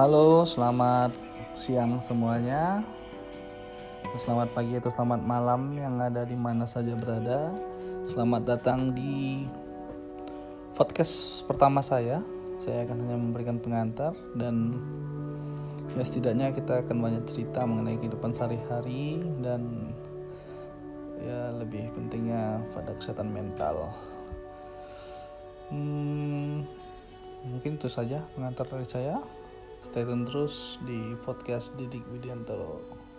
Halo, selamat siang semuanya. Selamat pagi atau selamat malam yang ada di mana saja berada. Selamat datang di podcast pertama saya. Saya akan hanya memberikan pengantar dan ya setidaknya kita akan banyak cerita mengenai kehidupan sehari-hari dan ya lebih pentingnya pada kesehatan mental. Hmm, mungkin itu saja pengantar dari saya. Stay tune terus di podcast Didik Widiantoro.